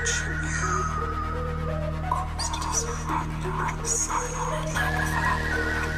watching you. Ghost is right outside. Go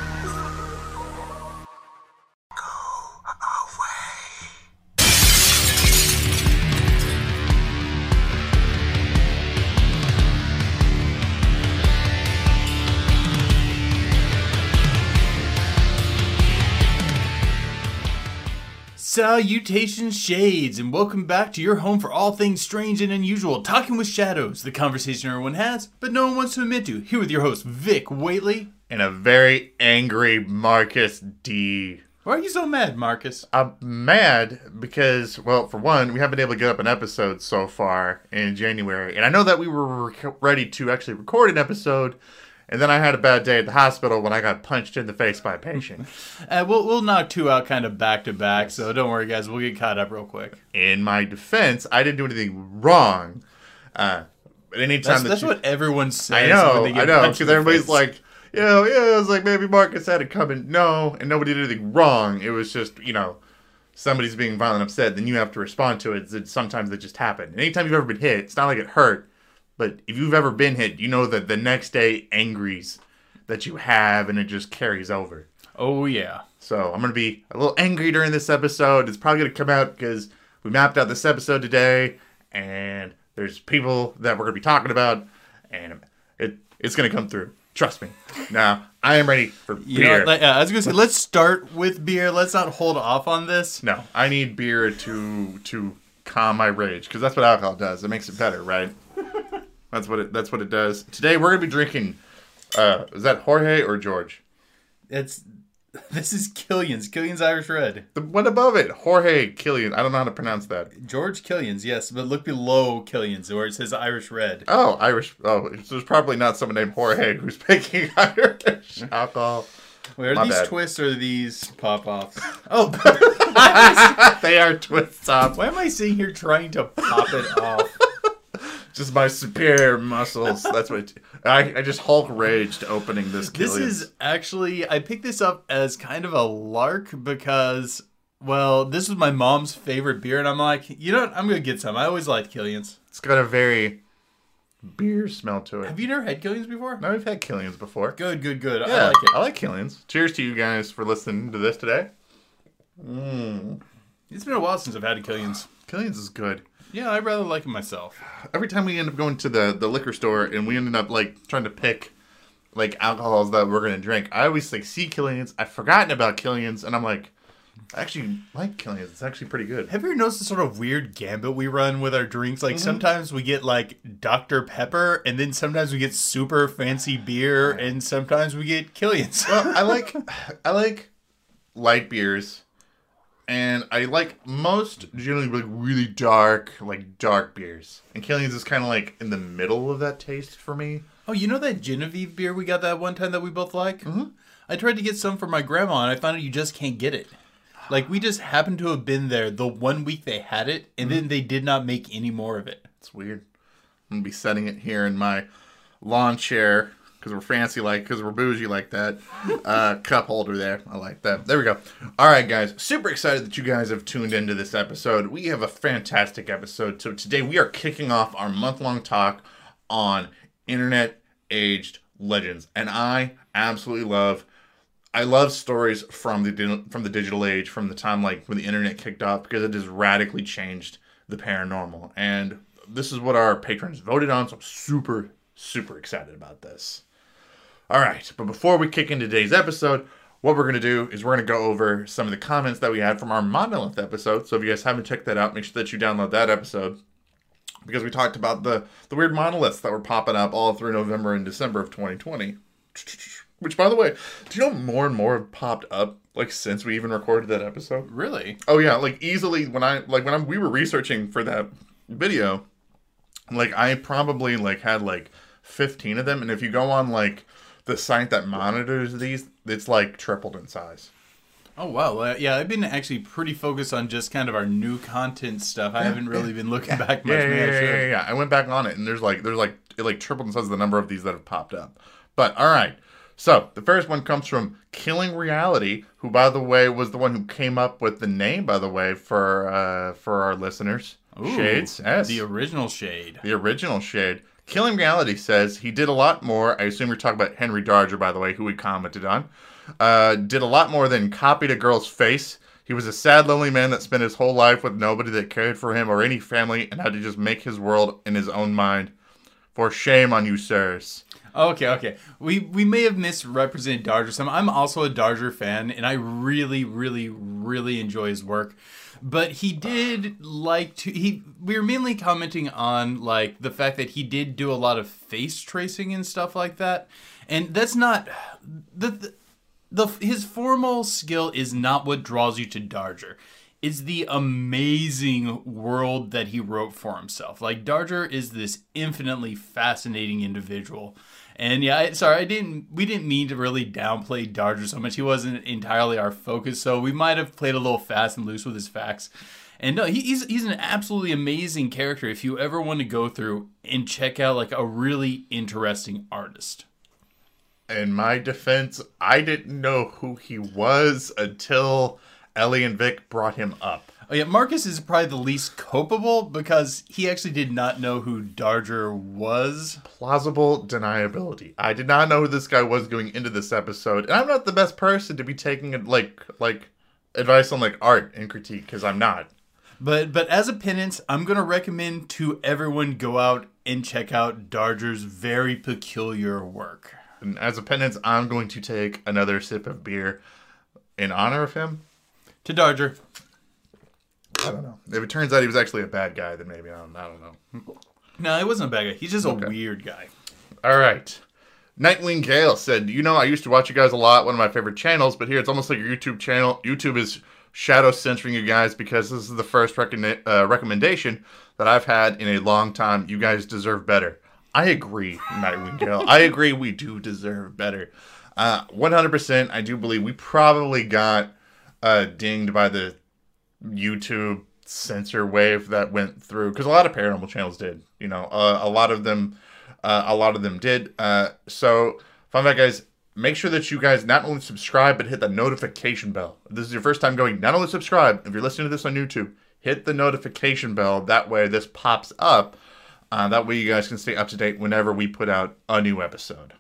Salutations, Shades, and welcome back to your home for all things strange and unusual. Talking with Shadows, the conversation everyone has, but no one wants to admit to. Here with your host, Vic Waitley. and a very angry Marcus D. Why are you so mad, Marcus? I'm mad because, well, for one, we haven't been able to get up an episode so far in January, and I know that we were rec- ready to actually record an episode, and then I had a bad day at the hospital when I got punched in the face by a patient. Uh, we'll, we'll knock two out kind of back to back, so don't worry, guys. We'll get caught up real quick. in my defense, I didn't do anything wrong. Uh, but anytime That's, that that's you- what everyone says. I when know, I know, because everybody's face. like, yeah, yeah, was like maybe Marcus had it coming. No, and nobody did anything wrong. It was just, you know, somebody's being violent, upset, then you have to respond to it. Sometimes that just happen. And anytime you've ever been hit, it's not like it hurt, but if you've ever been hit, you know that the next day angries that you have, and it just carries over. oh, yeah. So I'm gonna be a little angry during this episode. It's probably gonna come out because we mapped out this episode today, and there's people that we're gonna be talking about, and it it's gonna come through. Trust me. Now I am ready for You beer. know, like, uh, I was gonna say, let's start with beer. Let's not hold off on this. no, I need beer to to calm my rage because that's what alcohol does. It makes it better, right? That's what it that's what it does. Today we're gonna be drinking. Uh, is that Jorge or George? It's this is Killian's, Killian's Irish Red. The one above it, Jorge Killian. I don't know how to pronounce that. George Killian's, yes, but look below Killian's where it says Irish Red. Oh, Irish. Oh, there's probably not someone named Jorge who's picking Irish alcohol. Wait, are My these bad. twists or are these pop offs? Oh, they are twist tops. why am I sitting here trying to pop it off? Just my superior muscles. That's what I. I just Hulk raged opening this. This is actually, I picked this up as kind of a lark because, well, this was my mom's favorite beer, and I'm like, you know what? I'm going to get some. I always liked Killian's. It's got a very beer smell to it. Have you never had Killian's before? No, we've had Killian's before. Good, good, good. Yeah, I like it. I like Killian's. Cheers to you guys for listening to this today. Mm. It's been a while since I've had a Killian's. Killian's is good. Yeah, I rather like it myself. every time we end up going to the the liquor store and we ended up like trying to pick like alcohols that we're gonna drink, I always like see Killian's. I've forgotten about Killian's, and I'm like, I actually like Killian's. It's actually pretty good. Have you ever noticed the sort of weird gambit we run with our drinks? Mm-hmm. Like sometimes we get like Dr. Pepper, and then sometimes we get super fancy beer, and sometimes we get Killian's. Well, I like I like light beers, and I like most generally like really dark like dark beers. And Killian's is kind of like in the middle of that taste for me. oh, you know that Genevieve beer we got that one time that we both like? Mm-hmm. I tried to get some for my grandma, and I found out you just can't get it. Like we just happened to have been there the one week they had it, and Mm-hmm. then they did not make any more of it. It's weird. I'm gonna be setting it here in my lawn chair because we're fancy like because we're bougie like that. Uh, cup holder there. I like that. There we go. All right, guys. Super excited that you guys have tuned into this episode. We have a fantastic episode. So today we are kicking off our month long talk on internet aged legends, and I absolutely love. I love stories from the from the digital age, from the time like when the internet kicked off, because it has radically changed the paranormal. And this is what our patrons voted on, so I'm super super excited about this. All right, but before we kick into today's episode, what we're going to do is we're going to go over some of the comments that we had from our monolith episode. So if you guys haven't checked that out, make sure that you download that episode because we talked about the the weird monoliths that were popping up all through November and December of 2020. Which, by the way, do you know more and more have popped up like since we even recorded that episode? Really? Oh yeah, like easily when I like when I'm we were researching for that video, like I probably like had like 15 of them, and if you go on like the site that monitors these, it's like tripled in size. Oh wow, Uh, yeah. I've been actually pretty focused on just kind of our new content stuff. I haven't really been looking back much. Yeah, yeah, yeah, yeah, yeah. I went back on it, and there's like there's like it like tripled in size the number of these that have popped up. But all right, So the first one comes from Killing Reality, who, by the way, was the one who came up with the name, by the way, for uh, for our listeners. Ooh, Shades, yes, The original shade. the original Shade. Killing Reality says he did a lot more. I assume you're talking about Henry Darger, by the way, who we commented on. Uh, did a lot more than copied a girl's face. He was a sad, lonely man that spent his whole life with nobody that cared for him or any family and had to just make his world in his own mind. For shame on you, sirs. Okay, okay. We we may have misrepresented Darger some. I'm also a Darger fan, and I really, really, really enjoy his work. But he did like to he we were mainly commenting on like the fact that he did do a lot of face tracing and stuff like that. And that's not the, the the his formal skill is not what draws you to Darger. It's the amazing world that he wrote for himself. Like Darger is this infinitely fascinating individual. And yeah, sorry, I didn't. We didn't mean to really downplay Darger so much. He wasn't entirely our focus, so we might have played a little fast and loose with his facts. And no, he's he's an absolutely amazing character. If you ever want to go through and check out like a really interesting artist. In my defense, I didn't know who he was until Ellie and Vic brought him up. Oh yeah, Marcus is probably the least culpable because he actually did not know who Darger was. Plausible deniability. I did not know who this guy was going into this episode, and I'm not the best person to be taking it like like advice on like art and critique because I'm not. But but as a penance, I'm gonna recommend to everyone go out and check out Darger's very peculiar work. And as a penance, I'm going to take another sip of beer in honor of him. To Darger. I don't know. If it turns out he was actually a bad guy, then maybe I don't, I don't know. No, he wasn't a bad guy. He's just a weird guy. All right. Nightwing Gale said, You know, I used to watch you guys a lot, one of my favorite channels, but here it's almost like your YouTube channel. YouTube is shadow censoring you guys because this is the first recogni- uh, recommendation that I've had in a long time. You guys deserve better. I agree, Nightwing Gale. I agree, we do deserve better. Uh, 100%, I do believe we probably got uh, dinged by the YouTube censor wave that went through because a lot of paranormal channels did. You know, uh, a lot of them, uh, a lot of them did. Uh, so, fun fact, guys, make sure that you guys not only subscribe but hit the notification bell. If this is your first time going, not only subscribe. If you're listening to this on YouTube, hit the notification bell. That way, this pops up. Uh, that way, you guys can stay up to date whenever we put out a new episode.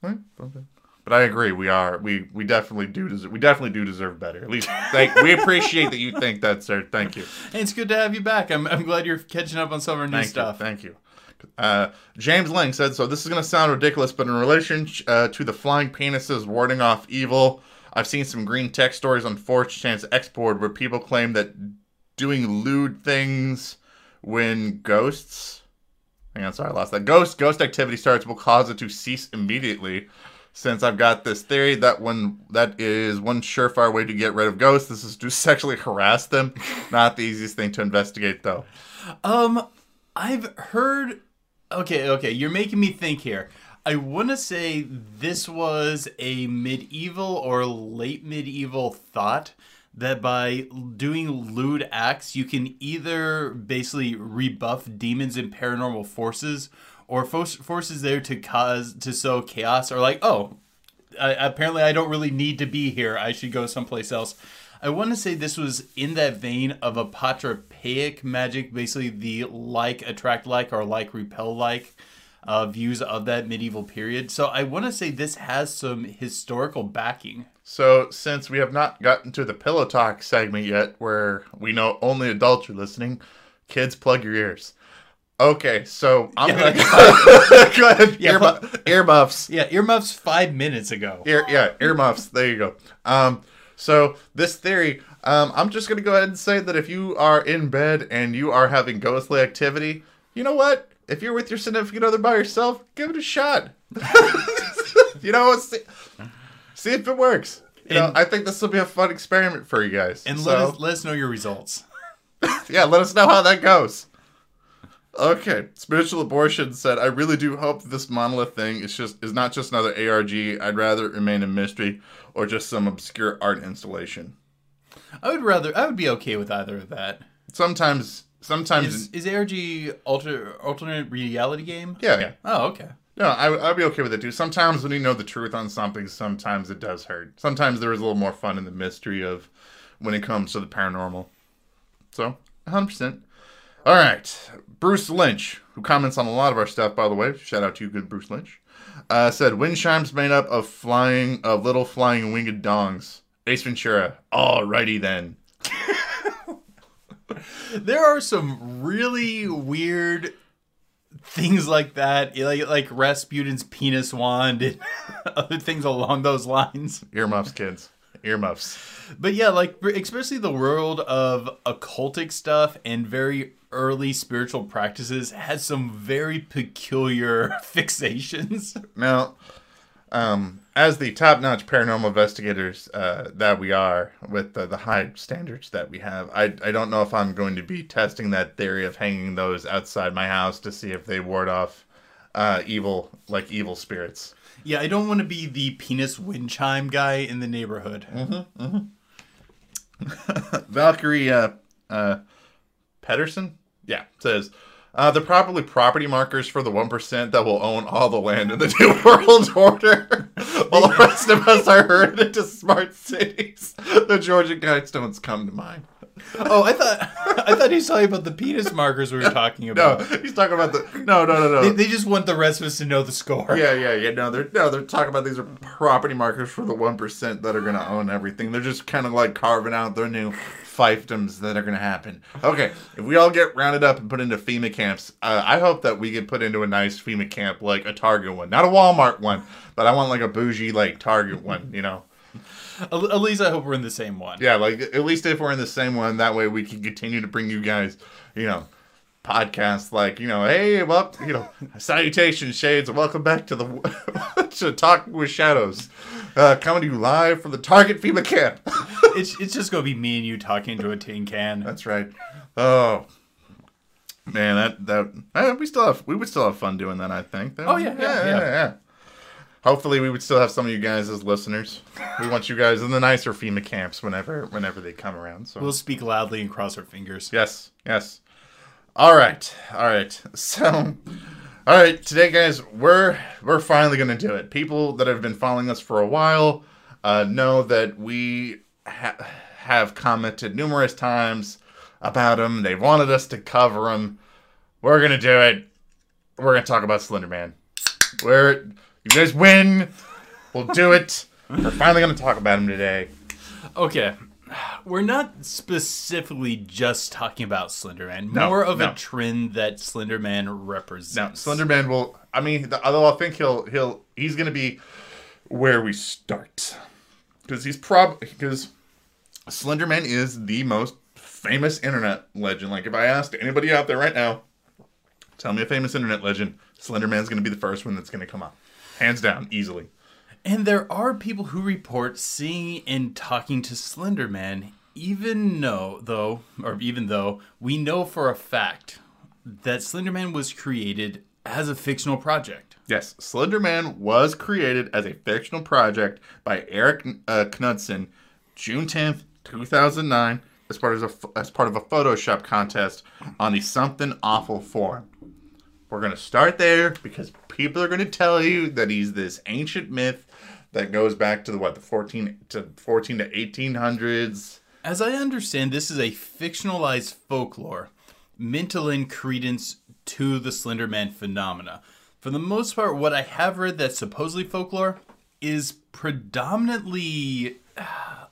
Right? Okay. But I agree. We are. We we definitely do. Deserve, we definitely do deserve better. At least thank, we appreciate that you think that, sir. Thank you. And it's good to have you back. I'm, I'm glad you're catching up on some of our new Thank stuff. you. Thank you. Uh, James Lang said, so this is going to sound ridiculous, but in relation uh, to the flying penises warding off evil, I've seen some greentext stories on 4chan's X-board where people claim that doing lewd things when ghosts... Hang on, sorry, I lost that. Ghost ghost activity starts will cause it to cease immediately. Since I've got this theory that when that is one surefire way to get rid of ghosts, this is to sexually harass them. Not the easiest thing to investigate, though. Um, I've heard. Okay, okay, you're making me think here. I want to say this was a medieval or late medieval thought that by doing lewd acts, you can either basically rebuff demons and paranormal forces, or fo- forces there to cause to sow chaos, or like, oh, I, apparently I don't really need to be here. I should go someplace else. I want to say this was in that vein of apotropaic magic, basically the like attract like or like repel like uh, views of that medieval period. So I want to say this has some historical backing. So, since we have not gotten to the pillow talk segment yet, where we know only adults are listening, kids, plug your ears. Okay, so I'm Yeah, gonna go ahead. Yeah, Earmu- earmuffs. Yeah, earmuffs five minutes ago. Ear, yeah, earmuffs. There you go. Um, so this theory, um, I'm just gonna go ahead and say that if you are in bed and you are having ghostly activity, you know what? If you're with your significant other by yourself, give it a shot. you know, see, see if it works. You know, I think this will be a fun experiment for you guys. And so, let us let us know your results. yeah, let us know how that goes. Okay, spiritual abortion said, "I really do hope this monolith thing is just is not just another ARG. I'd rather it remain a mystery or just some obscure art installation. I would rather I would be okay with either of that. Sometimes, sometimes, Is is ARG alter alternate reality game? yeah, yeah. Oh, okay. No, I, I'd be okay with it too. Sometimes when you know the truth on something, sometimes it does hurt. Sometimes there is a little more fun in the mystery of when it comes to the paranormal. So, 100%. All right. Bruce Lynch, who comments on a lot of our stuff, by the way, shout out to you, good Bruce Lynch, uh, said wind chimes made up of flying, of little flying winged dongs. Ace Ventura. Alrighty then. There are some really weird things like that, like like Rasputin's penis wand and other things along those lines. Earmuffs, kids. Earmuffs. But yeah, like especially the world of occultic stuff and very early spiritual practices has some very peculiar fixations. Now, um, as the top-notch paranormal investigators uh, that we are, with the, the high standards that we have, I, I don't know if I'm going to be testing that theory of hanging those outside my house to see if they ward off uh, evil, like evil spirits. Yeah, I don't want to be the penis wind chime guy in the neighborhood. Valkyrie uh, uh, Pedersen, yeah, says uh, they're probably property markers for the one percent that will own all the land in the New World Order, while the rest of us are herded into smart cities. The Georgia Guidestones come to mind. Oh, I thought I thought he was talking about the penis markers we were talking about. No, he's talking about the no, no, no, no. They, they just want the rest of us to know the score. Yeah, yeah, yeah. No, they're no, they're talking about these are property markers for the one percent that are gonna own everything. They're just kind of like carving out their new fiefdoms that are gonna happen. Okay, if we all get rounded up and put into FEMA camps, uh, I hope that we get put into a nice FEMA camp, like a Target one, not a Walmart one, but I want like a bougie like Target one. You know? At at least I hope we're in the same one. Yeah, like at least if we're in the same one, that way we can continue to bring you guys, you know. Podcasts like you know, hey, well, you know, salutations, shades, welcome back to the to Talking with Shadows, uh, coming to you live from the Target FEMA camp. It's it's just gonna be me and you talking to a tin can. That's right. Oh man, that that eh, we still have we would still have fun doing that. I think. Oh, yeah, yeah, yeah. Hopefully, we would still have some of you guys as listeners. We want you guys in the nicer FEMA camps whenever whenever they come around. So We'll speak loudly and cross our fingers. Yes, yes. All right, all right. So, all right, today, guys, we're we're finally gonna do it. People that have been following us for a while uh, know that we ha- have commented numerous times about them. They wanted us to cover them. We're gonna do it. We're gonna talk about Slender Man. We're you guys win. We'll do it. We're finally gonna talk about him today. Okay. We're not specifically just talking about Slenderman. No, More of no. a trend that Slenderman represents. Now, Slender Man will. I mean, the, although I think he'll he'll he's gonna be where we start because he's prob because Slender Man is the most famous internet legend. Like, if I asked anybody out there right now, tell me a famous internet legend, Slender Man's gonna be the first one that's gonna come up, hands down, easily. And there are people who report seeing and talking to Slenderman, even though, though, or even though we know for a fact that Slenderman was created as a fictional project. Yes, Slender Man was created as a fictional project by Eric uh, Knudsen, June tenth, two thousand nine, as part of a as part of a Photoshop contest on the Something Awful forum. We're gonna start there because people are gonna tell you that he's this ancient myth that goes back to the what the fourteen to fourteen to eighteen hundreds. As I understand, this is a fictionalized folklore meant to lend credence to the Slenderman phenomena. For the most part, what I have read that's supposedly folklore is predominantly uh,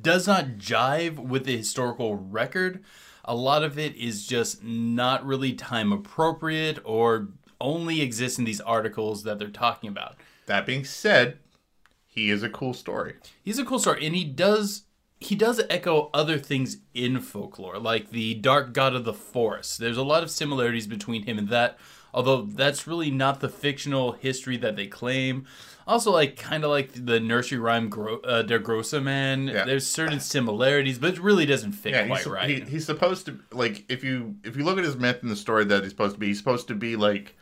does not jive with the historical record. A lot of it is just not really time appropriate or only exists in these articles that they're talking about. That being said, he is a cool story. He's a cool story, and he does he does echo other things in folklore, like the dark god of the forest. There's a lot of similarities between him and that, although that's really not the fictional history that they claim. Also, like kind of like the nursery rhyme Gro- uh, Der Grosse Man. Yeah. There's certain similarities, but it really doesn't fit Yeah, quite he's, right. he, he's supposed to like if you if you look at his myth and the story that he's supposed to be, he's supposed to be like,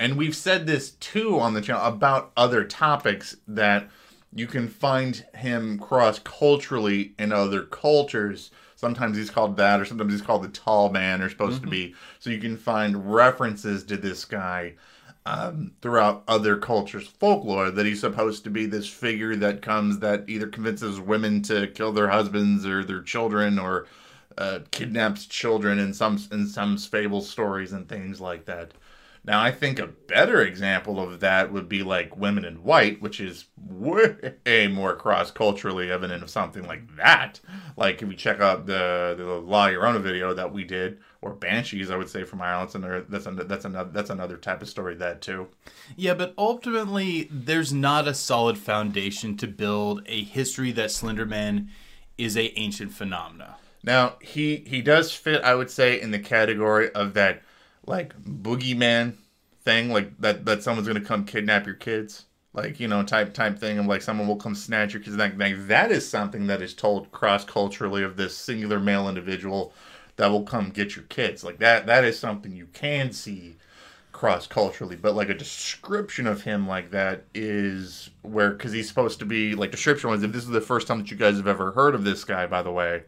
and we've said this too on the channel about other topics that you can find him cross culturally in other cultures. Sometimes he's called that, or sometimes he's called the tall man, or supposed to be. So you can find references to this guy um, throughout other cultures' folklore that he's supposed to be this figure that comes that either convinces women to kill their husbands or their children or uh, kidnaps children in some in some fable stories and things like that. Now, I think a better example of that would be like Women in White, which is way more cross culturally evident of something like that. Like if you check out the the La Llorona video that we did, or Banshees, I would say from Ireland, that's another that's another that's another, that's another type of story that too. Yeah, but ultimately, there's not a solid foundation to build a history that Slenderman is a ancient phenomena. Now he he does fit, I would say, in the category of that like boogeyman thing, like that that someone's gonna come kidnap your kids, like you know type type thing, of like someone will come snatch your kids. Like, like that is something that is told cross culturally of this singular male individual that will come get your kids. Like that that is something you can see cross culturally, but like a description of him like that is where because he's supposed to be like description was if this is the first time that you guys have ever heard of this guy, by the way.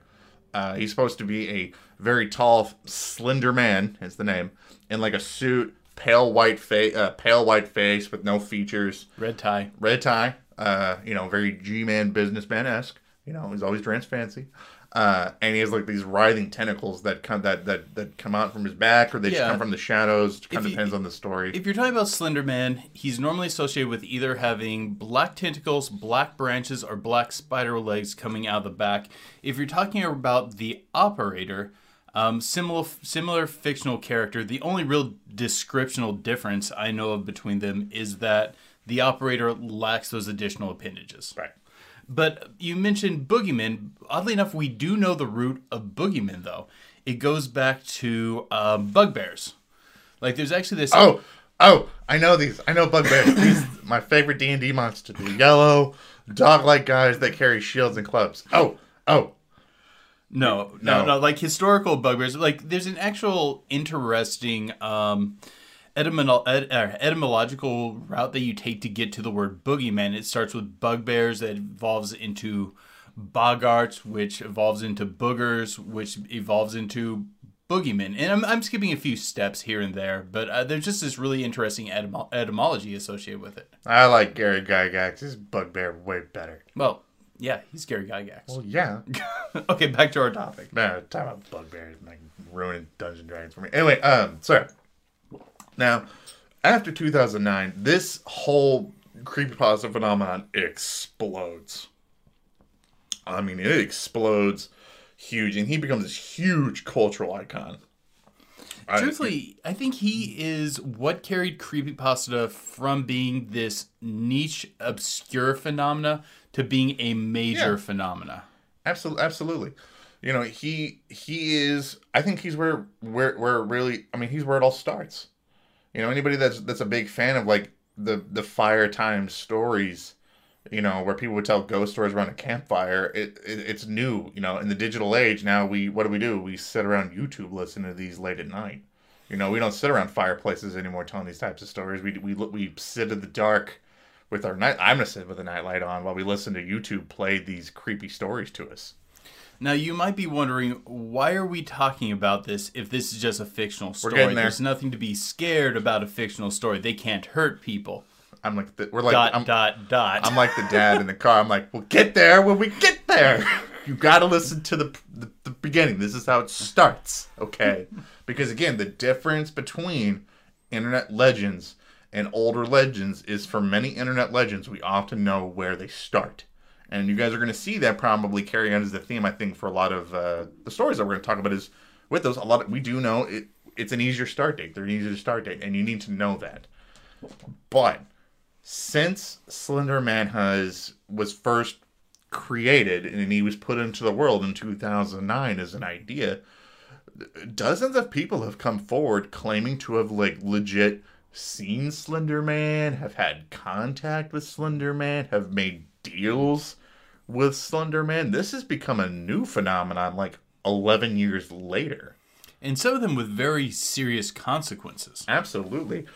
Uh, he's supposed to be a very tall, slender man. Is the name in like a suit, pale white face, uh, pale white face with no features, Red tie. red tie. Uh, you know, very G-man businessman esque. You know, he's always dressed fancy. Uh, and he has like these writhing tentacles that come that that that come out from his back, or they just come from the shadows. It kind If of you- depends on the story. If you're talking about Slender Man, he's normally associated with either having black tentacles, black branches, or black spider legs coming out of the back. If you're talking about the operator, um, similar similar fictional character, the only real descriptional difference I know of between them is that the operator lacks those additional appendages. right. But you mentioned boogeyman. Oddly enough, we do know the root of boogeyman, though. It goes back to um, bugbears. Like, there's actually this. Oh, oh, I know these. I know bugbears. these my favorite D and D monster. The yellow dog-like guys that carry shields and clubs. Oh, oh, No, no, No. no, Like historical bugbears. Like there's an actual interesting um, etymolo- ed- uh, etymological route that you take to get to the word boogeyman. It starts with bugbears that evolves into bogarts, which evolves into boogers, which evolves into boogeyman. And I'm, I'm skipping a few steps here and there, but uh, there's just this really interesting etymo- etymology associated with it. I like Gary Gygax. His bugbear way better. Well, yeah, he's Gary Gygax. Well, yeah. okay, back to our topic. Man, talk about bugbears like ruining Dungeon Dragons for me. Anyway, um, sorry. Now, after 2009, this whole creepypasta phenomenon explodes. I mean, it explodes huge, and he becomes this huge cultural icon. I- Truthfully, I think he is what carried creepypasta from being this niche, obscure phenomena to being a major Yeah. phenomena. Absolutely, absolutely. You know, he he is. I think he's where where where really. I mean, he's where it all starts. You know, anybody that's that's a big fan of like the the fire time stories, you know, where people would tell ghost stories around a campfire. It, it it's new. You know, in the digital age now, we what do we do? We sit around YouTube listening to these late at night. You know, we don't sit around fireplaces anymore telling these types of stories. We we we sit in the dark with our night. I'm gonna sit with a nightlight on while we listen to YouTube play these creepy stories to us. Now, you might be wondering, why are we talking about this if this is just a fictional story? there. There's nothing to be scared about a fictional story. They can't hurt people. I'm like the, we're like Dot, I'm, dot, dot. I'm like the dad in the car. I'm like, we'll get there when we get there. You got to listen to the, the the beginning. This is how it starts, okay? Because again, the difference between internet legends and older legends is for many internet legends, we often know where they start. And you guys are going to see that probably carry on as the theme, I think, for a lot of uh, the stories that we're going to talk about. Is with those, a lot of, we do know it. It's an easier start date. They're an easier start date, and you need to know that. But since Slender Man has was first created and he was put into the world in 2009 as an idea, dozens of people have come forward claiming to have like legit seen Slender Man, have had contact with Slender Man, have made deals with Slender Man. This has become a new phenomenon like 11 years later. and some of them with very serious consequences. Absolutely.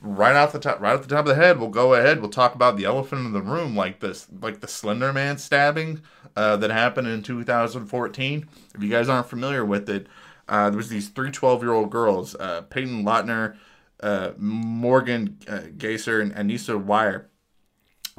Right off the top, right off the top of the head, we'll go ahead. We'll talk about the elephant in the room, like this, like the Slender Man stabbing uh, that happened in 2014. If you guys aren't familiar with it, uh, there was these three 12 year old girls, uh, Payton Leutner, uh, Morgan uh, Geyser and Anissa Weier.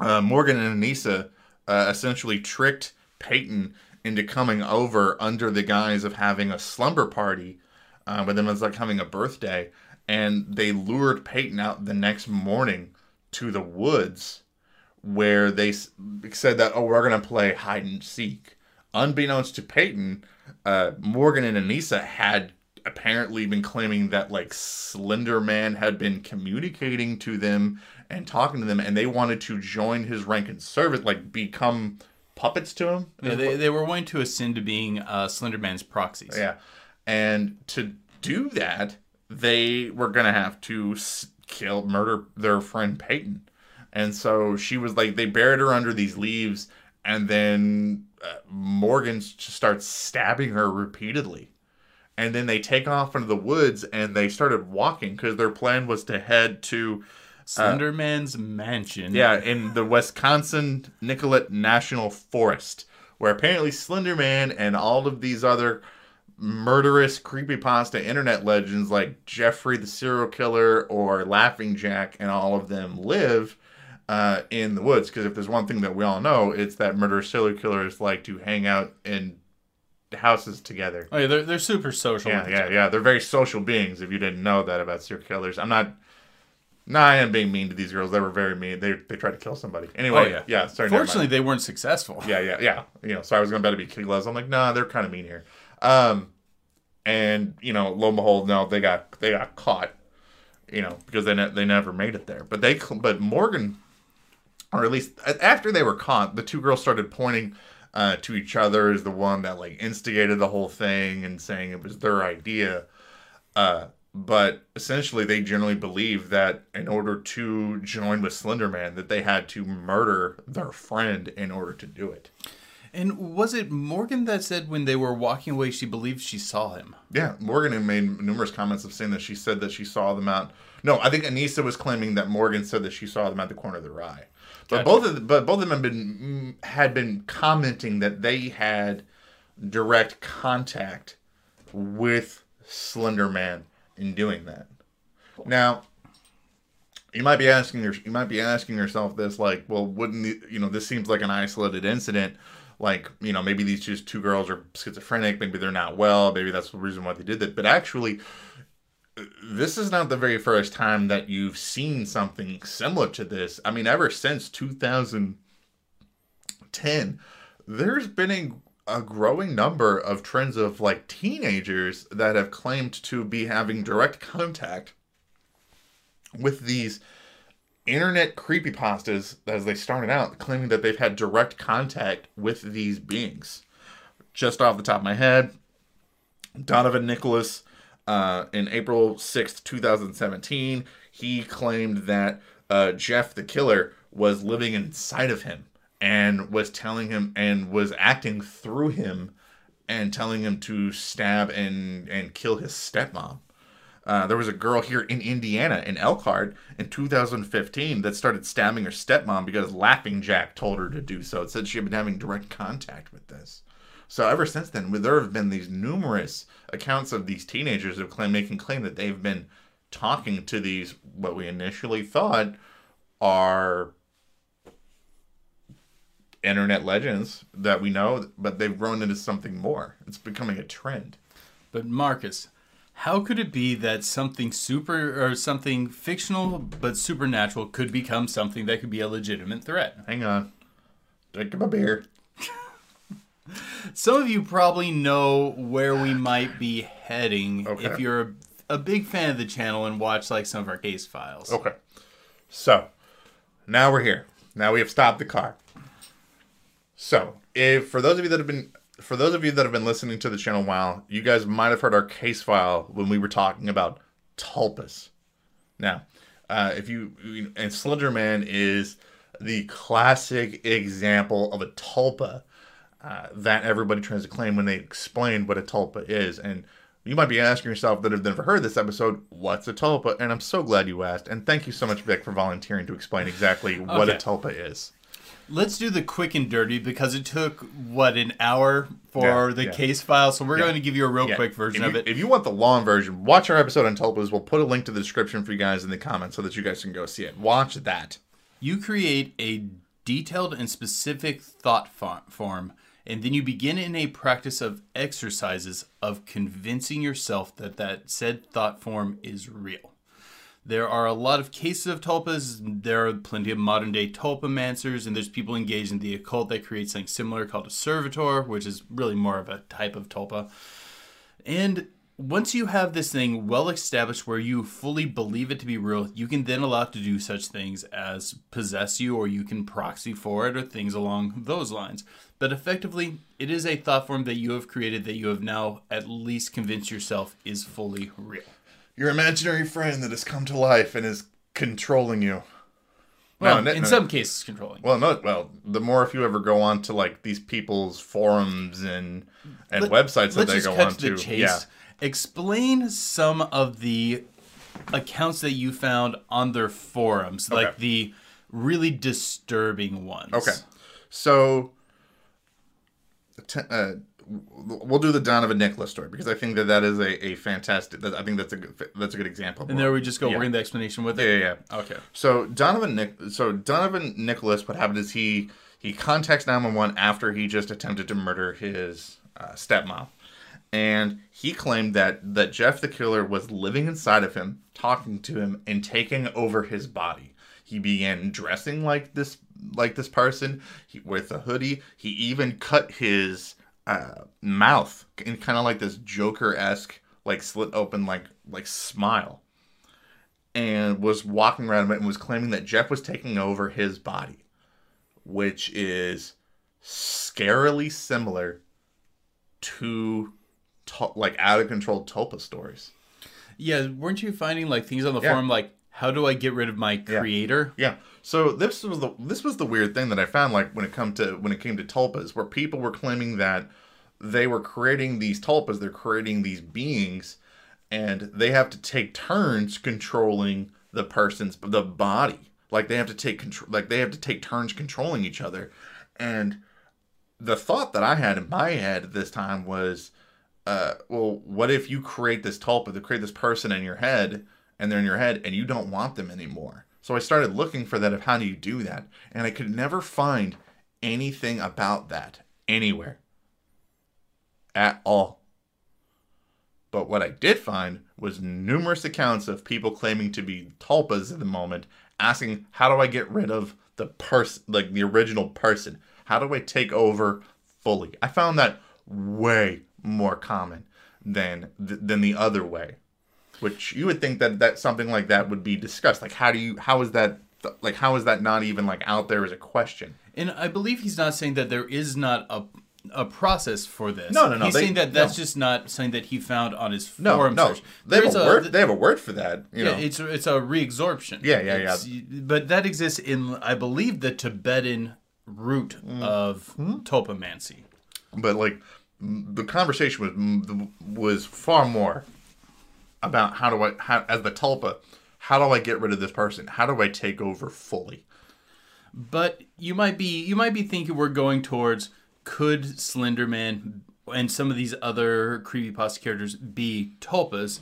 Uh, Morgan and Anissa uh, essentially tricked Payton into coming over under the guise of having a slumber party, uh, but then it was like having a birthday, and they lured Payton out the next morning to the woods where they said that oh we're gonna play hide and seek. Unbeknownst to Payton, uh, Morgan and Anissa had apparently been claiming that like Slender Man had been communicating to them and talking to them, and they wanted to join his rank and service, like become puppets to him. Yeah, they, they were wanting to ascend to being uh, Slenderman's proxies. Yeah. And to do that, they were going to have to s- kill, murder their friend Payton. And so she was like, they buried her under these leaves, and then uh, Morgan starts stabbing her repeatedly. And then they take off into the woods and they started walking because their plan was to head to, Slenderman's mansion. yeah, in the Wisconsin Nicolet National Forest, where apparently Slender Man and all of these other murderous creepypasta internet legends like Jeffrey the serial killer or Laughing Jack and all of them live uh, in the woods. Because if there's one thing that we all know, it's that murderous serial killers like to hang out in houses together. Oh, yeah, they're, they're super social. Yeah, yeah, yeah. They're very social beings. If you didn't know that about serial killers, I'm not. Nah, I am being mean to these girls. They were very mean. They they tried to kill somebody. Anyway, Oh, yeah. yeah. Sorry. Fortunately, they weren't successful. yeah, yeah, yeah. You know, so I was gonna bet it'd be Kilos. I'm like, nah, they're kind of mean here. Um, and you know, lo and behold, no, they got they got caught. You know, because they ne- they never made it there. But they but Morgan, or at least after they were caught, the two girls started pointing uh, to each other is the one that like instigated the whole thing and saying it was their idea. Uh, but essentially, they generally believed that in order to join with Slenderman, that they had to murder their friend in order to do it. And was it Morgan that said when they were walking away, she believed she saw him? Yeah, Morgan had made numerous comments of saying that she said that she saw them out. No, I think Anissa was claiming that Morgan said that she saw them at the corner of their eye. But Gotcha. both of the, but both of them had been had been commenting that they had direct contact with Slender Man in doing that. Now, you might be asking your, you might be asking yourself this like, well, wouldn't the, you know this seems like an isolated incident? Like, you know, maybe these just two girls are schizophrenic, maybe they're not well, maybe that's the reason why they did that. But actually, this is not the very first time that you've seen something similar to this. I mean, ever since 2010, there's been a, a growing number of trends of like teenagers that have claimed to be having direct contact with these internet creepypastas as they started out, claiming that they've had direct contact with these beings. Just off the top of my head, Donovan Nicholas, uh, in April 6th, 2017, he claimed that uh, Jeff the killer was living inside of him and was telling him and was acting through him and telling him to stab and, and kill his stepmom. Uh, there was a girl here in Indiana, in Elkhart, in 2015 that started stabbing her stepmom because Laughing Jack told her to do so. It said she had been having direct contact with this. So ever since then, there have been these numerous accounts of these teenagers of claim making claim that they've been talking to these what we initially thought are internet legends that we know, but they've grown into something more. It's becoming a trend. But Marcus, how could it be that something super or something fictional but supernatural could become something that could be a legitimate threat? Hang on. Drink a beer. Some of you probably know where we might be heading Okay. if you're a, a big fan of the channel and watch like some of our case files. Okay. So, now we're here. Now we have stopped the car. So, if for those of you that have been for those of you that have been listening to the channel a while, you guys might have heard our case file when we were talking about tulpas. Now, uh, if you and Slenderman is the classic example of a tulpa uh, that everybody tries to claim when they explain what a tulpa is. And you might be asking yourself that have never heard this episode, what's a tulpa? And I'm so glad you asked. And thank you so much, Vic, for volunteering to explain exactly what a tulpa is. Let's do the quick and dirty because it took what an hour for Yeah, the yeah. case file. So we're going to give you a real Yeah. quick version if of it. If you want the long version, watch our episode on tulpas. We'll put a link to the description for you guys in the comments so that you guys can go see it. Watch that. You create a detailed and specific thought fo- form, and then you begin in a practice of exercises of convincing yourself that that said thought form is real. There are a lot of cases of tulpas. There are plenty of modern day tulpamancers, and there's people engaged in the occult that create something similar called a servitor, which is really more of a type of tulpa. And once you have this thing well established where you fully believe it to be real, you can then allow it to do such things as possess you or you can proxy for it or things along those lines. But effectively, it is a thought form that you have created that you have now at least convinced yourself is fully real. Your imaginary friend that has come to life and is controlling you. Well, no, in no. some cases, controlling. Well, no. Well, the more if you ever go on to like these people's forums and and Let- websites that they go on to yeah. Explain some of the accounts that you found on their forums, like the really disturbing ones. Okay, so t- uh, we'll do the Donovan Nicholas story because I think that that is a, a fantastic. That, I think that's a good that's a good example. And there we just go. Yeah. We're in the explanation with Yeah, it. yeah, yeah. Okay. So Donovan Nick, so Donovan Nicholas, what happened is he he contacts 911 after he just attempted to murder his uh, stepmom, and he claimed that that Jeff the killer was living inside of him, talking to him, and taking over his body. He began dressing like this like this person he, with a hoodie. He even cut his uh, mouth in kind of like this Joker esque, like slit open, like like smile and was walking around and was claiming that Jeff was taking over his body, which is scarily similar to to- like out of control Tulpa stories. Yeah, weren't you finding like things on the Yeah. forum like how do I get rid of my creator? Yeah. So this was the this was the weird thing that I found like when it come to when it came to tulpas where people were claiming that they were creating these tulpas, they're creating these beings and they have to take turns controlling the person's the body. Like they have to take control like they have to take turns controlling each other. And the thought that I had in my head at this time was uh, well, what if you create this tulpa, to create this person in your head, and they're in your head, and you don't want them anymore? So I started looking for that of how do you do that, and I could never find anything about that anywhere at all. But what I did find was numerous accounts of people claiming to be tulpas at the moment, asking, "How do I get rid of the person, like the original person? How do I take over fully?" I found that way more common than than the other way, which you would think that that something like that would be discussed. Like, how do you? How is that? Like, how is that not even like out there as a question? And I believe he's not saying that there is not a a process for this. No, no, no, He's they- saying that that's no. just not something that he found on his No, forum no, search. they have There's a, word. they have a word for that. You yeah, know, it's it's a reabsorption. Yeah, yeah, yeah. But that exists in, I believe, the Tibetan root Mm. of tulpamancy. but like the conversation was was far more about how do I how as the tulpa how do I get rid of this person how do I take over fully But you might be you might be thinking we're going towards could Slenderman and some of these other creepypasta characters be tulpas?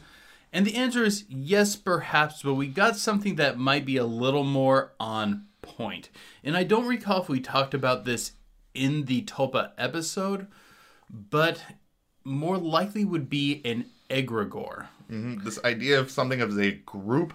And the answer is yes, perhaps, but we got something that might be a little more on point. And I don't recall if we talked about this in the tulpa episode, but more likely would be an egregore. Mhm. this idea of something of a group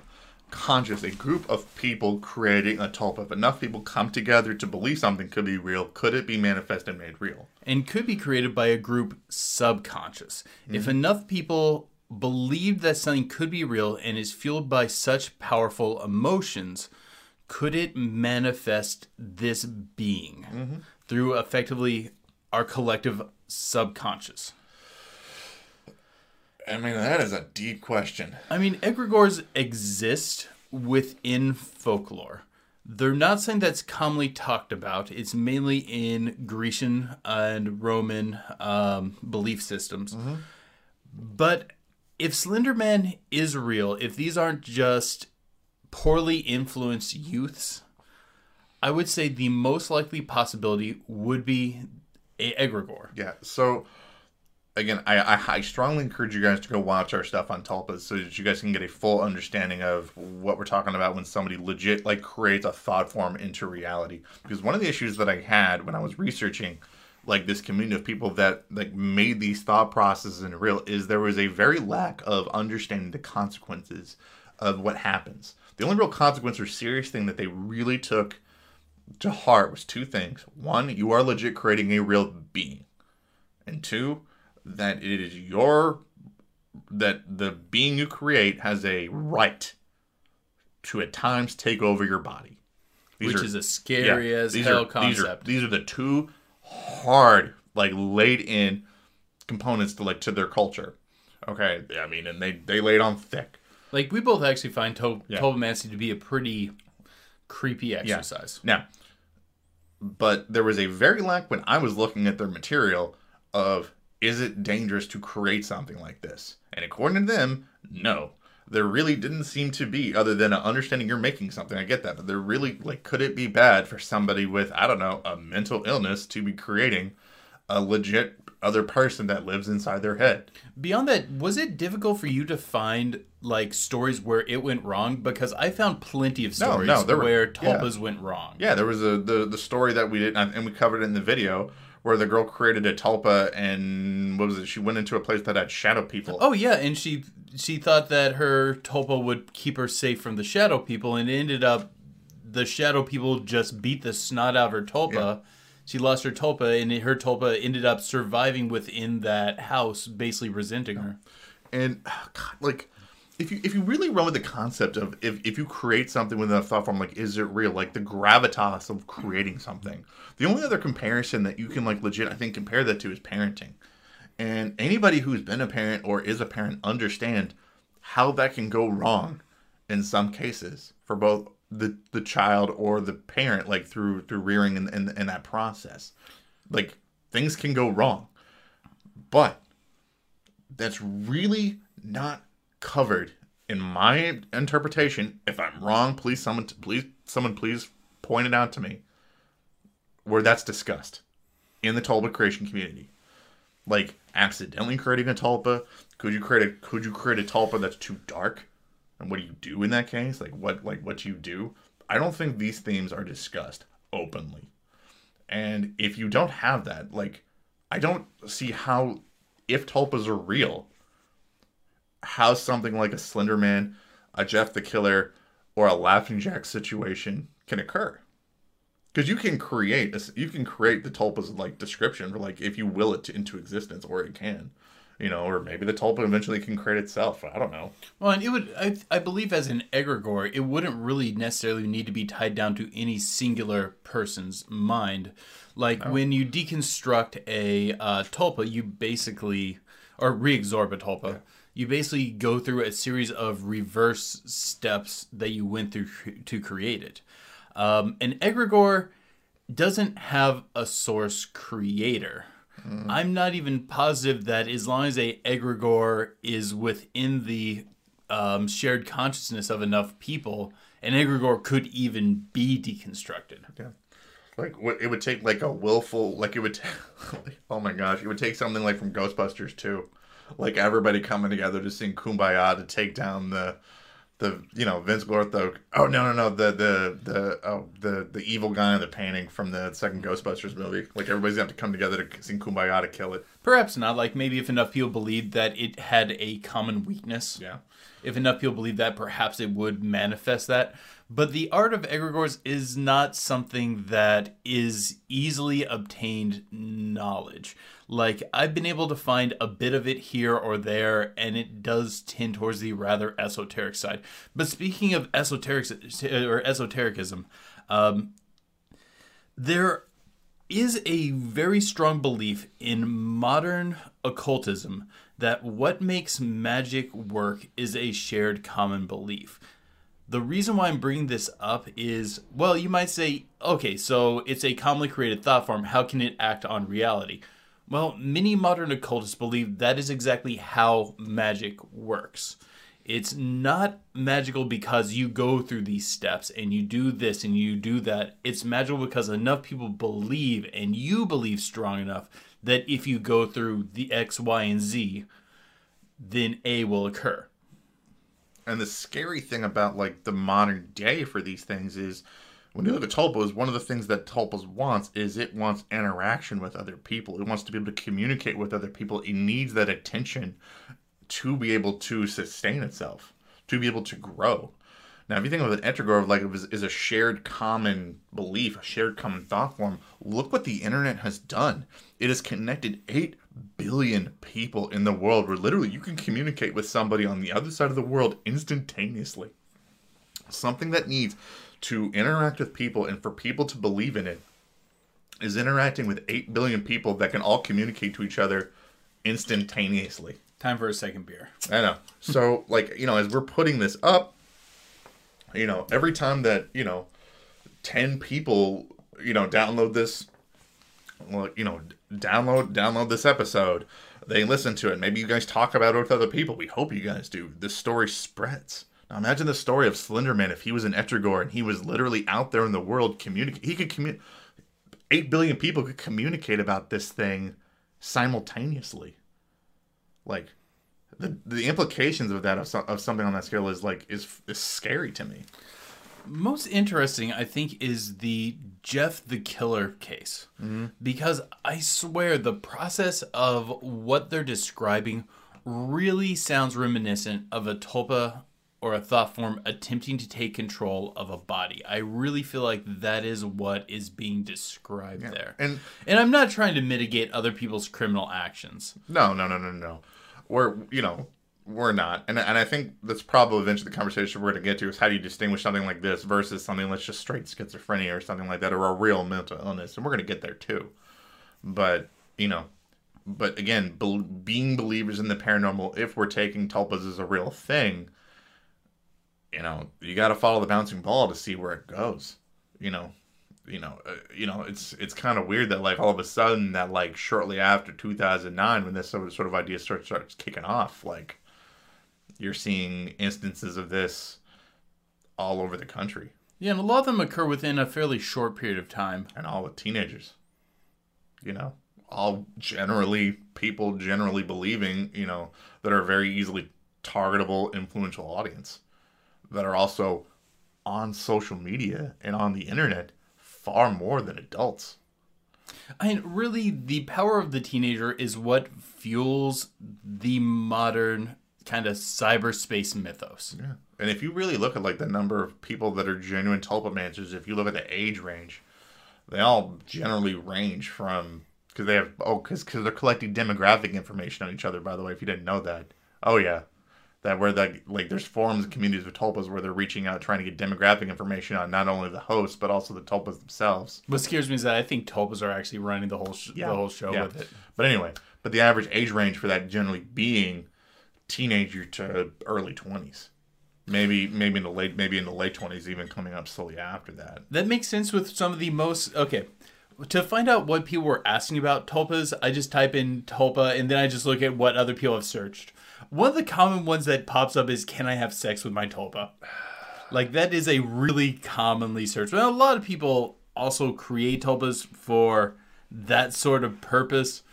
conscious a group of people creating a tulpa if enough people come together to believe something could be real could it be manifest and made real and could be created by a group subconscious. If enough people believe that something could be real and is fueled by such powerful emotions, could it manifest this being through effectively our collective subconscious? I mean that is a deep question I mean, egregores exist within folklore. They're not something that's commonly talked about. It's mainly in Grecian and Roman um, belief systems. But if Slenderman is real, if these aren't just poorly influenced youths, I would say the most likely possibility would be egregore. Yeah. So again, I, I I strongly encourage you guys to go watch our stuff on Tulpas so that you guys can get a full understanding of what we're talking about when somebody legit like creates a thought form into reality. Because one of the issues that I had when I was researching like this community of people that like made these thought processes in real is there was a very lack of understanding the consequences of what happens. The only real consequence or serious thing that they really took to heart was two things. One, you are legit creating a real being. And two, that it is your that the being you create has a right to at times take over your body. These Which are- is a scary as these hell are, concept. These are, these are the two hard, like laid in components to like to their culture. Okay, I mean, and they they laid on thick. Like we both actually find to- Yeah. To be a pretty creepy exercise. Yeah. Now, but there was a very lack when I was looking at their material of is it dangerous to create something like this? And according to them, no. There really didn't seem to be, other than understanding you're making something. I get that, but there really like could it be bad for somebody with I don't know a mental illness to be creating a legit other person that lives inside their head? Beyond that, was it difficult for you to find like stories where it went wrong? Because I found plenty of stories no, there were- where yeah. tulpas went wrong. Yeah, there was a the the story that we did, and we covered it in the video, where the girl created a tulpa, and what was it? She went into a place that had shadow people. Oh yeah, and she she thought that her tulpa would keep her safe from the shadow people, and it ended up the shadow people just beat the snot out of her tulpa. Yeah. She lost her tulpa, and her tulpa ended up surviving within that house, basically resenting her. And God, like, if you if you really run with the concept of if if you create something within a thought form, like, is it real? Like the gravitas of creating something. The only other comparison that you can like legit, I think, compare that to is parenting. And anybody who's been a parent or is a parent understand how that can go wrong in some cases for both the the child or the parent, like through through rearing in, in, in that process. Like things can go wrong. But that's really not covered in my interpretation. If I'm wrong, please someone please someone please point it out to me where that's discussed in the tulpa creation community. Like accidentally creating a tulpa, could you create a could you create a tulpa that's too dark? And what do you do in that case? Like what like what you do? I don't think these themes are discussed openly. And if you don't have that, like I don't see how if tulpas are real, how something like a Slender Man, a Jeff the Killer, or a Laughing Jack situation can occur. Because you can create a, you can create the tulpa's like description for like if you will it to, into existence, or it can, you know, or maybe the tulpa eventually can create itself. I don't know. Well, and it would, I, I believe, as an egregore, it wouldn't really necessarily need to be tied down to any singular person's mind. Like when you deconstruct a uh, tulpa, you basically, or reabsorb a tulpa, you basically go through a series of reverse steps that you went through to create it. Um, an egregore doesn't have a source creator. I'm not even positive that as long as a egregore is within the um, shared consciousness of enough people, an egregore could even be deconstructed. Yeah. Like what it would take like a willful like it would ta- oh my gosh, it would take something like from Ghostbusters too. Like everybody coming together to sing Kumbaya to take down the the you know Vinz Clortho. Oh no no no the the the oh the the evil guy in the painting from the second Ghostbusters movie. Like everybody's gonna have to come together to sing Kumbaya to kill it. Perhaps not. Like maybe if enough people believed that it had a common weakness. Yeah. If enough people believe that, perhaps it would manifest that. But the art of egregores is not something that is easily obtained knowledge. Like I've been able to find a bit of it here or there, and it does tend towards the rather esoteric side. But speaking of esoteric or esotericism, um, there is a very strong belief in modern occultism that what makes magic work is a shared common belief. The reason why I'm bringing this up is, well, you might say, okay, so it's a commonly created thought form. How can it act on reality? Well, many modern occultists believe that is exactly how magic works. It's not magical because you go through these steps and you do this and you do that. It's magical because enough people believe and you believe strong enough that if you go through the X, Y, and Z, then A will occur. And the scary thing about like the modern day for these things is when you look at Tulpas, one of the things that Tulpas wants is it wants interaction with other people. It wants to be able to communicate with other people. It needs that attention to be able to sustain itself, to be able to grow. Now, if you think of an Egregore like it was, is a shared common belief, a shared common thought form, look what the internet has done. It has connected 8 billion people in the world where literally you can communicate with somebody on the other side of the world instantaneously. Something that needs to interact with people and for people to believe in it is interacting with 8 billion people that can all communicate to each other instantaneously. Time for a second beer. I know. So, like, you know, as we're putting this up, you know, every time that, you know, 10 people, you know, download this, well, you know, download download this episode, they listen to it. Maybe you guys talk about it with other people. We hope you guys do. This story spreads. Now imagine the story of Slenderman if he was an Egregore and he was literally out there in the world communicate. He could communicate. Eight billion people could communicate about this thing simultaneously. Like the the implications of that of, so, of something on that scale is like is is scary to me. Most interesting, I think, is the Jeff the Killer case. Mm-hmm. Because I swear the process of what they're describing really sounds reminiscent of a tulpa or a thought form attempting to take control of a body. I really feel like that is what is being described there. And And I'm not trying to mitigate other people's criminal actions. no, no, no, no, no. We're you know we're not, and and I think that's probably eventually the conversation we're going to get to is how do you distinguish something like this versus something that's just straight schizophrenia or something like that or a real mental illness, and we're going to get there too. But you know, but again, bel being believers in the paranormal, if we're taking tulpas as a real thing, you know, you got to follow the bouncing ball to see where it goes. You know, you know, uh, you know, it's it's kind of weird that like all of a sudden that like shortly after 2009 when this sort of, idea starts starts kicking off, like you're seeing instances of this all over the country Yeah, and a lot of them occur within a fairly short period of time. and all with teenagers. You know, all generally people generally believing, you know, that are very easily targetable, influential audience that are also on social media and on the internet far more than adults. I mean, really, the power of the teenager is what fuels the modern kind of cyberspace mythos. Yeah. And if you really look at like the number of people that are genuine tulpamancers, if you look at the age range, they all generally range from because they have oh because because they're collecting demographic information on each other. By the way, if you didn't know that, oh yeah, that where the like there's forums and communities of tulpas where they're reaching out trying to get demographic information on not only the hosts but also the tulpas themselves. What scares me is that I think tulpas are actually running the whole sh- the whole show Yeah. with it. But anyway, but the average age range for that generally being teenager to early twenties. Maybe maybe in the late maybe in the late twenties, even coming up slowly after that. That makes sense with some of the most okay. To find out what people were asking about tulpas, I just type in tulpa and then I just look at what other people have searched. One of the common ones that pops up is "Can I have sex with my tulpa?" Like that is a really commonly searched. Well, a lot of people also create tulpas for that sort of purpose,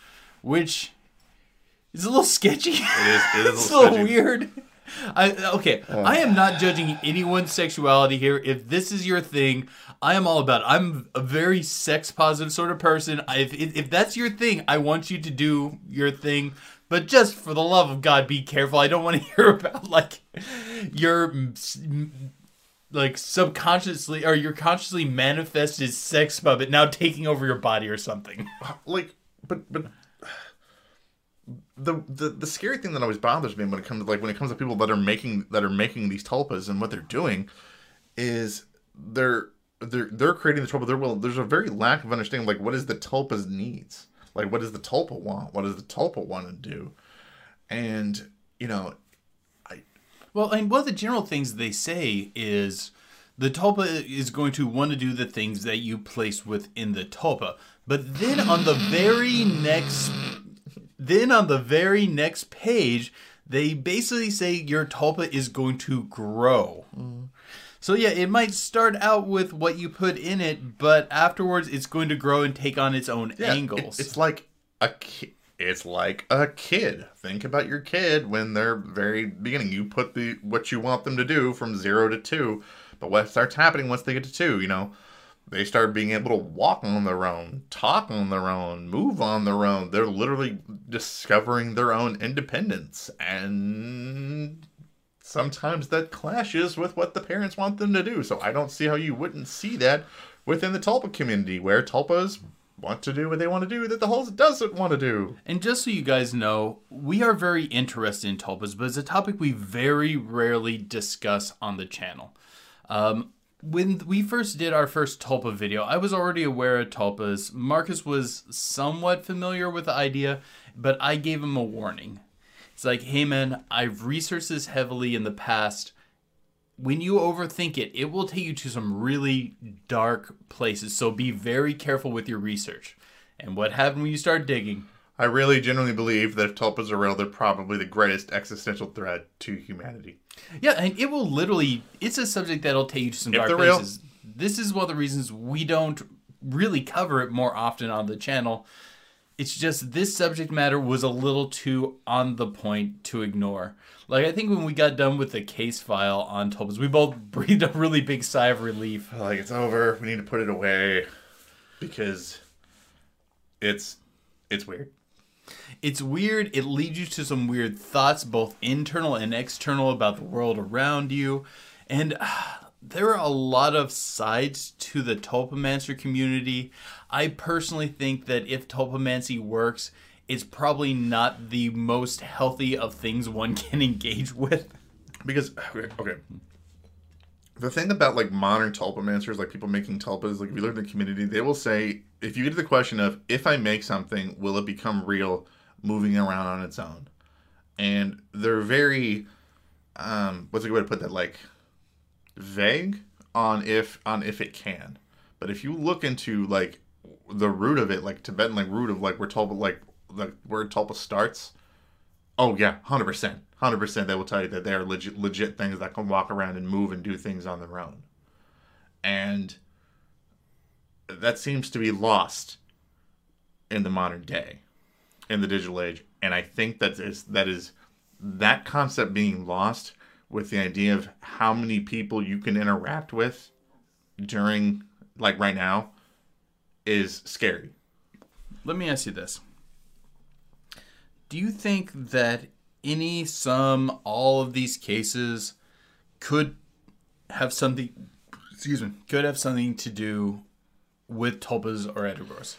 which is a little sketchy. It is it is it's a a little sketchy. weird. I okay. I am not judging anyone's sexuality here. If this is your thing, I am all about. It. I'm a very sex positive sort of person. I, if if that's your thing, I want you to do your thing. But just for the love of God, be careful. I don't want to hear about like your like subconsciously or your consciously manifested sex puppet now taking over your body or something. Uh, like but but the, the the scary thing that always bothers me when it comes to like when it comes to people that are making that are making these tulpas and what they're doing is they're they're they're creating the tulpa. They're well, there's a very lack of understanding like what is the tulpa's needs? Like what does the tulpa want? What does the tulpa want to do? And you know, I. Well, and one of the general things they say is the tulpa is going to want to do the things that you place within the tulpa. But then on the very next then on the very next page, they basically say your tulpa is going to grow. Mm-hmm. So yeah, it might start out with what you put in it, but afterwards it's going to grow and take on its own Yeah, it- angles. it's like a ki- it's like a kid. Think about your kid when they're very beginning. You put the what you want them to do from zero to two, but what starts happening once they get to two, you know, they start being able to walk on their own, talk on their own, move on their own. They're literally discovering their own independence, and sometimes that clashes with what the parents want them to do. So I don't see how you wouldn't see that within the Tulpa community, where Tulpas want to do what they want to do that the Hulls doesn't want to do. And just so you guys know, we are very interested in tulpas, but it's a topic we very rarely discuss on the channel. Um, when we first did our first tulpa video, I was already aware of tulpas. Marcus was somewhat familiar with the idea, but I gave him a warning. It's like, hey man, I've researched this heavily in the past. When you overthink it, it will take you to some really dark places. So be very careful with your research. And what happened when you start digging? I really genuinely believe that if Tulpas are real, they're probably the greatest existential threat to humanity. Yeah, and it will literally. It's a subject that'll take you to some If dark they're real. places. This is one of the reasons we don't really cover it more often on the channel. It's just this subject matter was a little too on the point to ignore. Like I think when we got done with the case file on Tulpas, we both breathed a really big sigh of relief. Like it's over. We need to put it away because it's it's weird. It's weird. It leads you to some weird thoughts, both internal and external, about the world around you. And there are a lot of sides to the Tulpamancer community. I personally think that if tulpamancy works, it's probably not the most healthy of things one can engage with. Because okay, okay. The thing about like modern tulpamancers, like people making tulpas, like if you look at the community, they will say if you get to the question of if I make something, will it become real moving around on its own? And they're very um what's a good way to put that? Like vague on if on if it can. But if you look into like the root of it, like Tibetan like root of like where tulpa like the word tulpa starts, Oh yeah, hundred percent, hundred percent. They will tell you that they are legit, legit things that can walk around and move and do things on their own, and that seems to be lost in the modern day, in the digital age. And I think that is that is that concept being lost with the idea of how many people you can interact with during like right now is scary. Let me ask you this. Do you think that any, some, all of these cases could have something, excuse me, could have something to do with tulpas or egregores?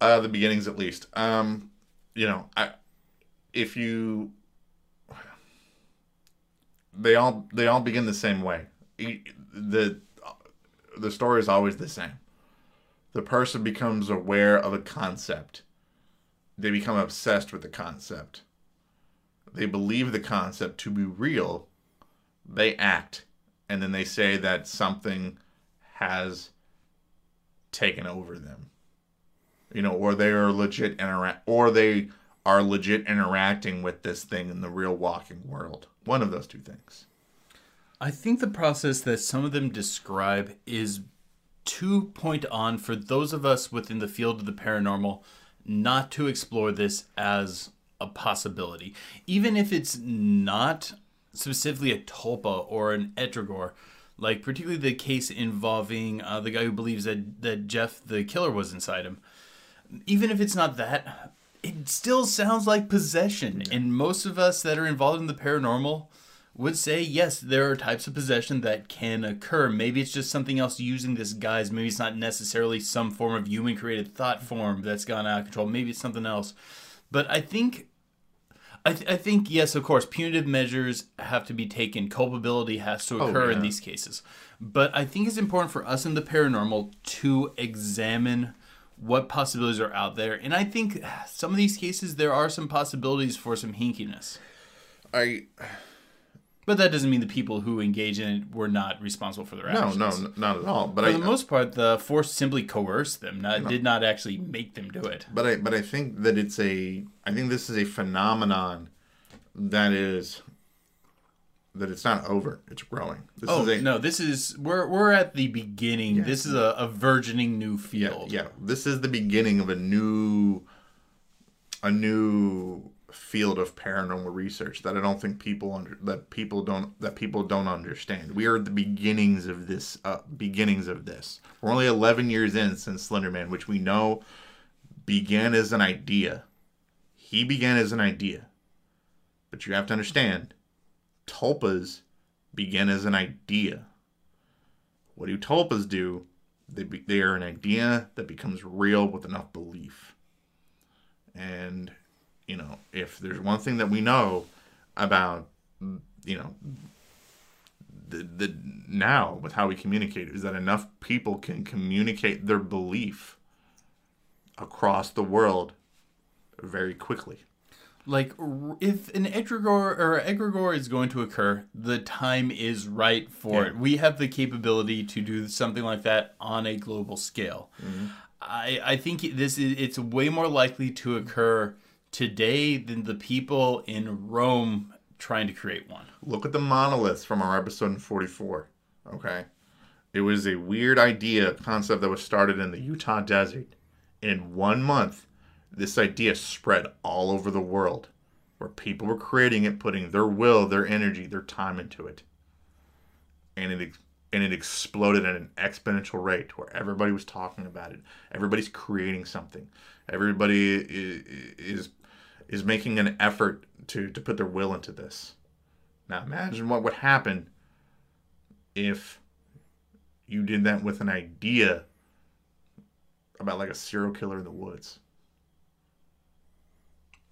uh the beginnings at least um you know i if you they all they all begin the same way. The the story is always the same. The person becomes aware of a concept. They become obsessed with the concept. They believe the concept to be real. They act and then they say that something has taken over them. You know, or they are legit interact, or they are legit interacting with this thing in the real walking world. One of those two things. I think the process that some of them describe is too point on for those of us within the field of the paranormal not to explore this as a possibility. Even if it's not specifically a tulpa or an egregore, like particularly the case involving uh, the guy who believes that, that Jeff the killer was inside him. Even if it's not that, it still sounds like possession. And most of us that are involved in the paranormal would say yes, there are types of possession that can occur. Maybe it's just something else using this guise. Maybe it's not necessarily some form of human created thought form that's gone out of control. Maybe it's something else. But I think. I, th- I think yes, of course, punitive measures have to be taken. Culpability has to oh, occur in yeah. these cases. But I think it's important for us in the paranormal to examine what possibilities are out there. And I think some of these cases there are some possibilities for some hinkiness. I But that doesn't mean the people who engage in it were not responsible for their No, actions. no, no, not at all. But For I, the most part, the force simply coerced them. Not, Did not actually make them do it. but I, but I think that it's a. I think this is a phenomenon that is. That it's not over. It's growing. This Oh is a, no! This is we're we're at the beginning. This is a, a burgeoning new Yeah, field. yeah. This is the beginning of a new, a new field of paranormal research that I don't think people under that people don't that people don't understand. We are at the beginnings of this. Uh, beginnings of this. We're only eleven years in since Slenderman, which we know began as an idea. He began as an idea, but you have to understand, tulpas begin as an idea. What do tulpas do? They, be, they are an idea that becomes real with enough belief. And, you know, if there's one thing that we know about, you know, the, the now with how we communicate is that enough people can communicate their belief across the world very quickly. Like if an egregore or egregore is going to occur, the time is right for Yeah. it. We have the capability to do something like that on a global scale. Mm-hmm. I I think this is it's way more likely to occur today than the people in Rome trying to create one. Look at the monoliths from our episode in 44. Okay. It was a weird idea, concept that was started in the Utah desert. In one month, this idea spread all over the world where people were creating it, putting their will, their energy, their time into it. And it and it exploded at an exponential rate where everybody was talking about it. Everybody's creating something. Everybody is is, making an effort to, to put their will into this. Now imagine what would happen if you did that with an idea about like a serial killer in the woods.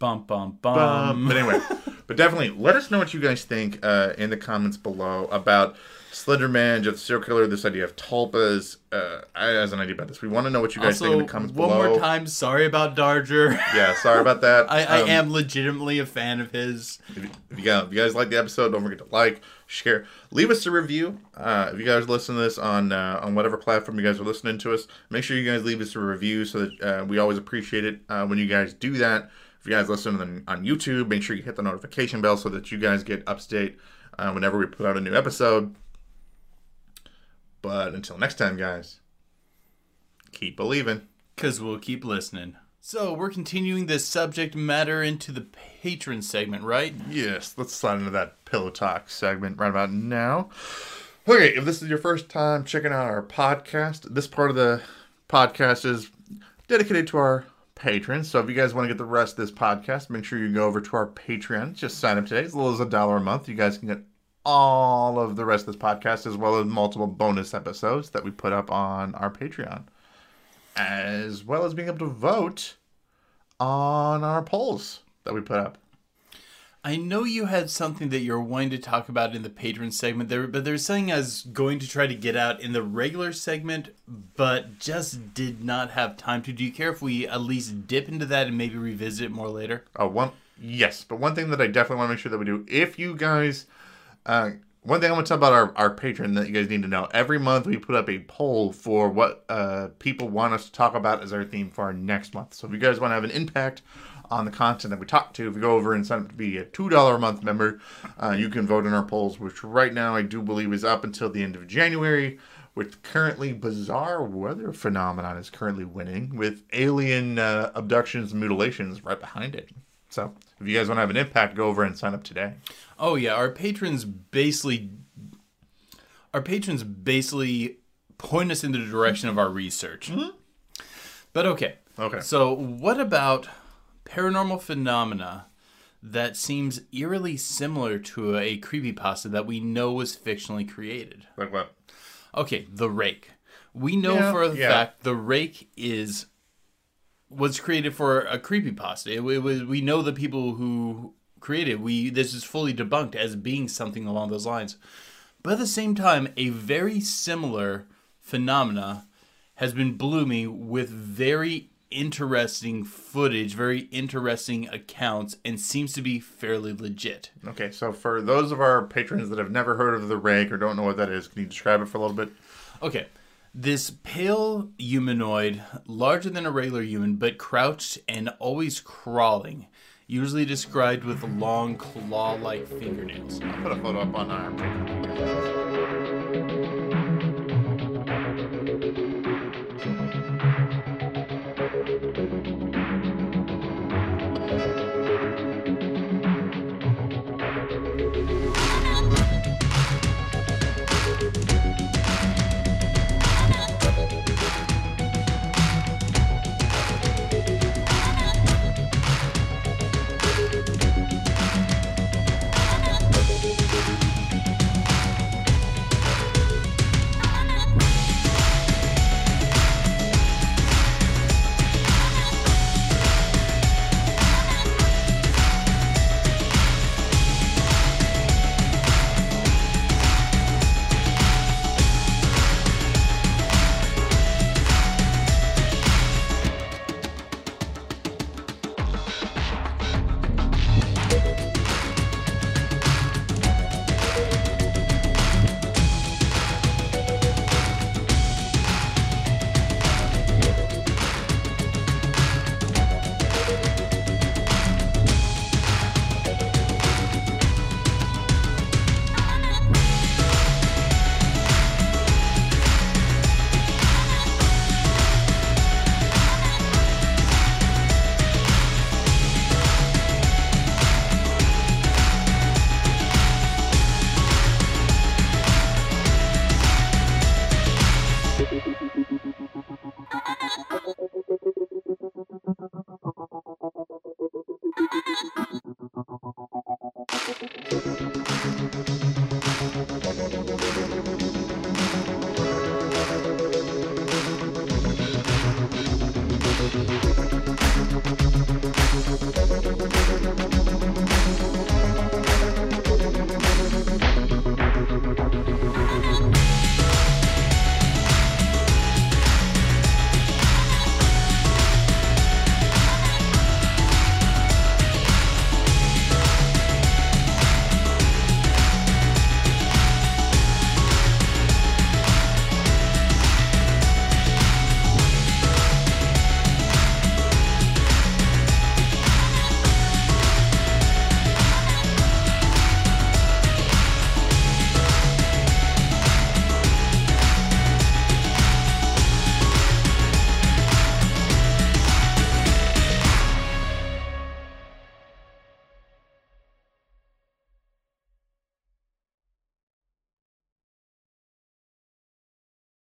Bum bum bum. Um, but anyway, but definitely let us know what you guys think uh, in the comments below about Slenderman, Jeff the Serial Killer, this idea of tulpas. Uh, I has an idea about this. We want to know what you guys think in the comments one below. more time, sorry about Darger. Yeah, sorry about that. I, I Um, am legitimately a fan of his. If you, if you guys, if you guys like the episode, don't forget to like, share, leave us a review. Uh, if you guys listen to this on uh, on whatever platform you guys are listening to us, make sure you guys leave us a review so that uh, we always appreciate it uh, when you guys do that. If you guys listen to them on YouTube, make sure you hit the notification bell so that you guys get up to date uh, whenever we put out a new episode. But until next time, guys, keep believing. Because we'll keep listening. So, we're continuing this subject matter into the patron segment, right? Yes, let's slide into that pillow talk segment right about now. Okay, if this is your first time checking out our podcast, this part of the podcast is dedicated to our patrons. So if you guys want to get the rest of this podcast, make sure you go over to our Patreon. Just sign up today. As little as a dollar a month. You guys can get all of the rest of this podcast as well as multiple bonus episodes that we put up on our Patreon. As well as being able to vote on our polls that we put up. I know you had something that you're wanting to talk about in the patron segment there, but there's something I was going to try to get out in the regular segment, but just did not have time to. Do you care if we at least dip into that and maybe revisit it more later? Uh, one yes, but one thing that I definitely want to make sure that we do, if you guys, uh, one thing I want to talk about our, our patron that you guys need to know. Every month we put up a poll for what uh, people want us to talk about as our theme for our next month. So if you guys want to have an impact on the content that we talk to, if you go over and sign up to be a two dollar a month member, uh, you can vote in our polls, which right now I do believe is up until the end of January. With currently bizarre weather phenomenon is currently winning, with alien uh, abductions and mutilations right behind it. So if you guys want to have an impact, go over and sign up today. Oh yeah, our patrons basically our patrons basically point us in the direction of our research. But okay. Okay. So what about paranormal phenomena that seems eerily similar to a creepypasta that we know was fictionally created? Like what? Okay, the rake. We know Yeah, for a yeah. fact the rake is was created for a creepypasta. It, it was we know the people who created. it. We this is fully debunked as being something along those lines. But at the same time, a very similar phenomena has been blooming with very interesting footage, very interesting accounts, and seems to be fairly legit. Okay, so for those of our patrons that have never heard of the rake or don't know what that is, can you describe it for a little bit? Okay. This pale humanoid, larger than a regular human, but crouched and always crawling, usually described with long claw like fingernails. I'll put a photo up on our Patreon.